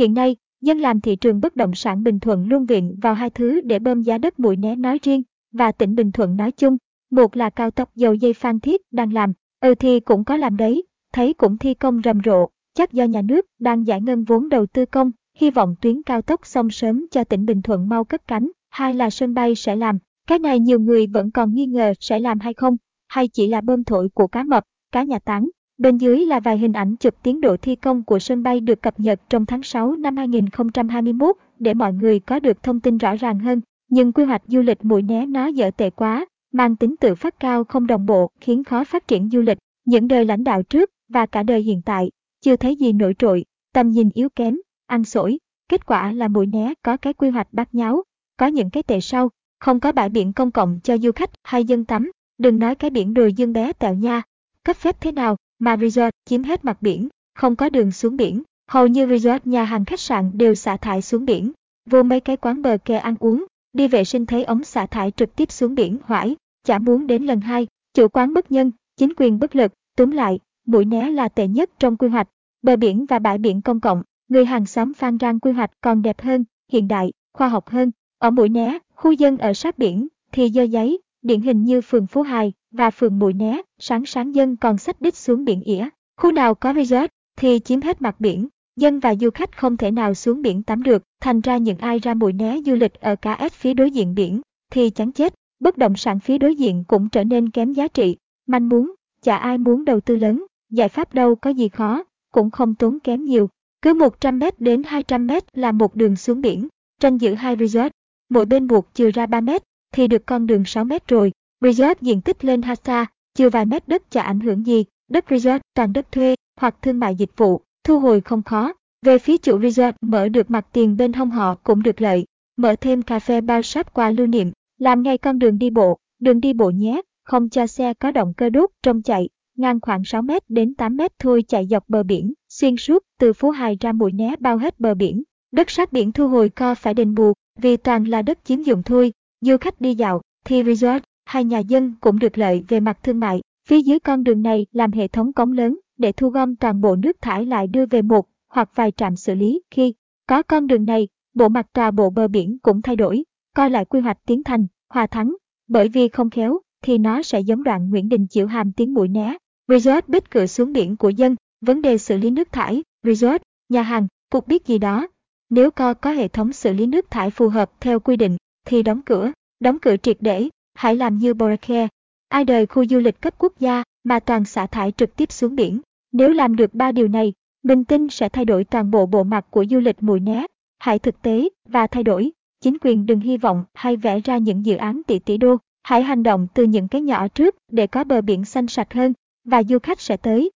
Hiện nay, dân làm thị trường bất động sản Bình Thuận luôn viện vào hai thứ để bơm giá đất Mũi Né nói riêng và tỉnh Bình Thuận nói chung. Một là cao tốc dầu dây Phan Thiết đang làm, ừ thì cũng có làm đấy, thấy cũng thi công rầm rộ, chắc do nhà nước đang giải ngân vốn đầu tư công, hy vọng tuyến cao tốc xong sớm cho tỉnh Bình Thuận mau cất cánh. Hai là sân bay sẽ làm, cái này nhiều người vẫn còn nghi ngờ sẽ làm hay không, hay chỉ là bơm thổi của cá mập, cá nhà táng. Bên dưới là vài hình ảnh chụp tiến độ thi công của sân bay được cập nhật trong tháng 6 năm 2021 để mọi người có được thông tin rõ ràng hơn. Nhưng quy hoạch du lịch mũi né nó dở tệ quá, mang tính tự phát cao không đồng bộ khiến khó phát triển du lịch. Những đời lãnh đạo trước và cả đời hiện tại chưa thấy gì nổi trội, tầm nhìn yếu kém, ăn sổi. Kết quả là mũi né có cái quy hoạch bát nháo, có những cái tệ sau, không có bãi biển công cộng cho du khách hay dân tắm, đừng nói cái biển đồi dương bé tẹo nha. Cấp phép thế nào mà resort chiếm hết mặt biển, không có đường xuống biển, hầu như resort nhà hàng khách sạn đều xả thải xuống biển. Vô mấy cái quán bờ kè ăn uống, đi vệ sinh thấy ống xả thải trực tiếp xuống biển hoải, chả muốn đến lần hai. Chủ quán bất nhân, chính quyền bất lực, túm lại, mũi né là tệ nhất trong quy hoạch. Bờ biển và bãi biển công cộng, người hàng xóm phan rang quy hoạch còn đẹp hơn, hiện đại, khoa học hơn. Ở mũi né, khu dân ở sát biển, thì dơ giấy, điển hình như phường Phú Hài và phường Mũi Né, sáng sáng dân còn xách đích xuống biển ỉa. Khu nào có resort thì chiếm hết mặt biển, dân và du khách không thể nào xuống biển tắm được, thành ra những ai ra Mũi Né du lịch ở KS phía đối diện biển thì chán chết, bất động sản phía đối diện cũng trở nên kém giá trị, manh muốn, chả ai muốn đầu tư lớn, giải pháp đâu có gì khó, cũng không tốn kém nhiều. Cứ 100m đến 200m là một đường xuống biển, tranh giữ hai resort, mỗi bên buộc chừa ra 3 mét, thì được con đường 6 mét rồi. Resort diện tích lên Hasa, chưa vài mét đất chả ảnh hưởng gì, đất resort toàn đất thuê hoặc thương mại dịch vụ, thu hồi không khó. Về phía chủ resort mở được mặt tiền bên hông họ cũng được lợi, mở thêm cà phê bao shop qua lưu niệm, làm ngay con đường đi bộ, đường đi bộ nhé, không cho xe có động cơ đốt trong chạy, ngang khoảng 6 mét đến 8 mét thôi chạy dọc bờ biển, xuyên suốt từ Phú Hài ra Mũi Né bao hết bờ biển. Đất sát biển thu hồi co phải đền bù, vì toàn là đất chiếm dụng thôi, Du khách đi dạo, thì resort hai nhà dân cũng được lợi về mặt thương mại. Phía dưới con đường này làm hệ thống cống lớn để thu gom toàn bộ nước thải lại đưa về một hoặc vài trạm xử lý. Khi có con đường này, bộ mặt tòa bộ bờ biển cũng thay đổi, coi lại quy hoạch tiến thành, hòa thắng. Bởi vì không khéo, thì nó sẽ giống đoạn Nguyễn Đình chịu Hàm tiếng mũi né. Resort bích cửa xuống biển của dân, vấn đề xử lý nước thải, resort, nhà hàng, cục biết gì đó. Nếu co có hệ thống xử lý nước thải phù hợp theo quy định, thì đóng cửa, đóng cửa triệt để, hãy làm như Boracay. Ai đời khu du lịch cấp quốc gia mà toàn xả thải trực tiếp xuống biển. Nếu làm được ba điều này, mình tin sẽ thay đổi toàn bộ bộ mặt của du lịch mùi né. Hãy thực tế và thay đổi. Chính quyền đừng hy vọng hay vẽ ra những dự án tỷ tỷ đô. Hãy hành động từ những cái nhỏ trước để có bờ biển xanh sạch hơn và du khách sẽ tới.